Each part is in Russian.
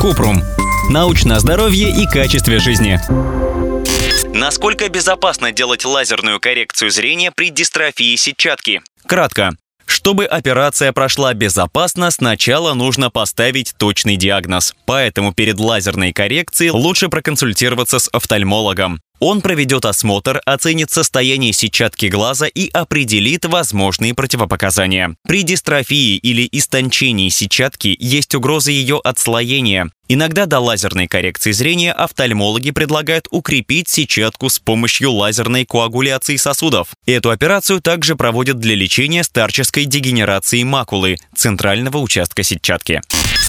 Купрум. Научное здоровье и качестве жизни. Насколько безопасно делать лазерную коррекцию зрения при дистрофии сетчатки? Кратко. Чтобы операция прошла безопасно, сначала нужно поставить точный диагноз. Поэтому перед лазерной коррекцией лучше проконсультироваться с офтальмологом. Он проведет осмотр, оценит состояние сетчатки глаза и определит возможные противопоказания. При дистрофии или истончении сетчатки есть угроза ее отслоения. Иногда до лазерной коррекции зрения офтальмологи предлагают укрепить сетчатку с помощью лазерной коагуляции сосудов. Эту операцию также проводят для лечения старческой дегенерации макулы, центрального участка сетчатки.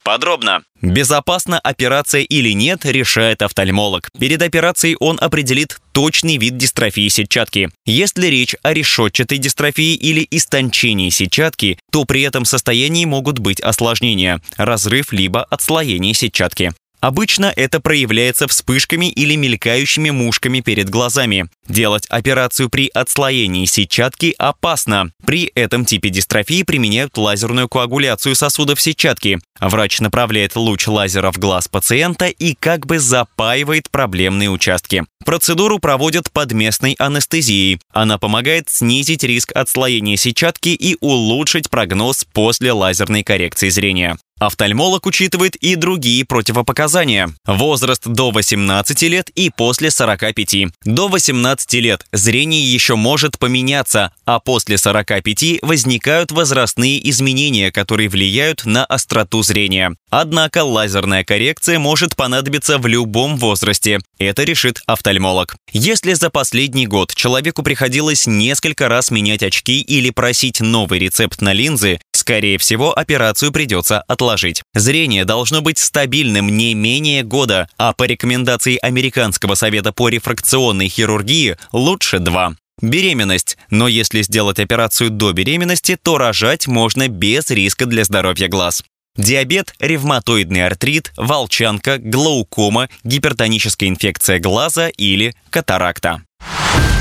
Подробно. Безопасна операция или нет, решает офтальмолог. Перед операцией он определит точный вид дистрофии сетчатки. Если речь о решетчатой дистрофии или истончении сетчатки, то при этом состоянии могут быть осложнения – разрыв либо отслоение сетчатки. Обычно это проявляется вспышками или мелькающими мушками перед глазами. Делать операцию при отслоении сетчатки опасно. При этом типе дистрофии применяют лазерную коагуляцию сосудов сетчатки. Врач направляет луч лазера в глаз пациента и как бы запаивает проблемные участки. Процедуру проводят под местной анестезией. Она помогает снизить риск отслоения сетчатки и улучшить прогноз после лазерной коррекции зрения. Офтальмолог учитывает и другие противопоказания. Возраст до 18 лет и после 45. До 18 лет зрение еще может поменяться, а после 45 возникают возрастные изменения, которые влияют на остроту зрения. Однако лазерная коррекция может понадобиться в любом возрасте. Это решит офтальмолог. Если за последний год человеку приходилось несколько раз менять очки или просить новый рецепт на линзы, Скорее всего, операцию придется отложить. Зрение должно быть стабильным не менее года, а по рекомендации Американского совета по рефракционной хирургии лучше два. Беременность. Но если сделать операцию до беременности, то рожать можно без риска для здоровья глаз. Диабет, ревматоидный артрит, волчанка, глаукома, гипертоническая инфекция глаза или катаракта.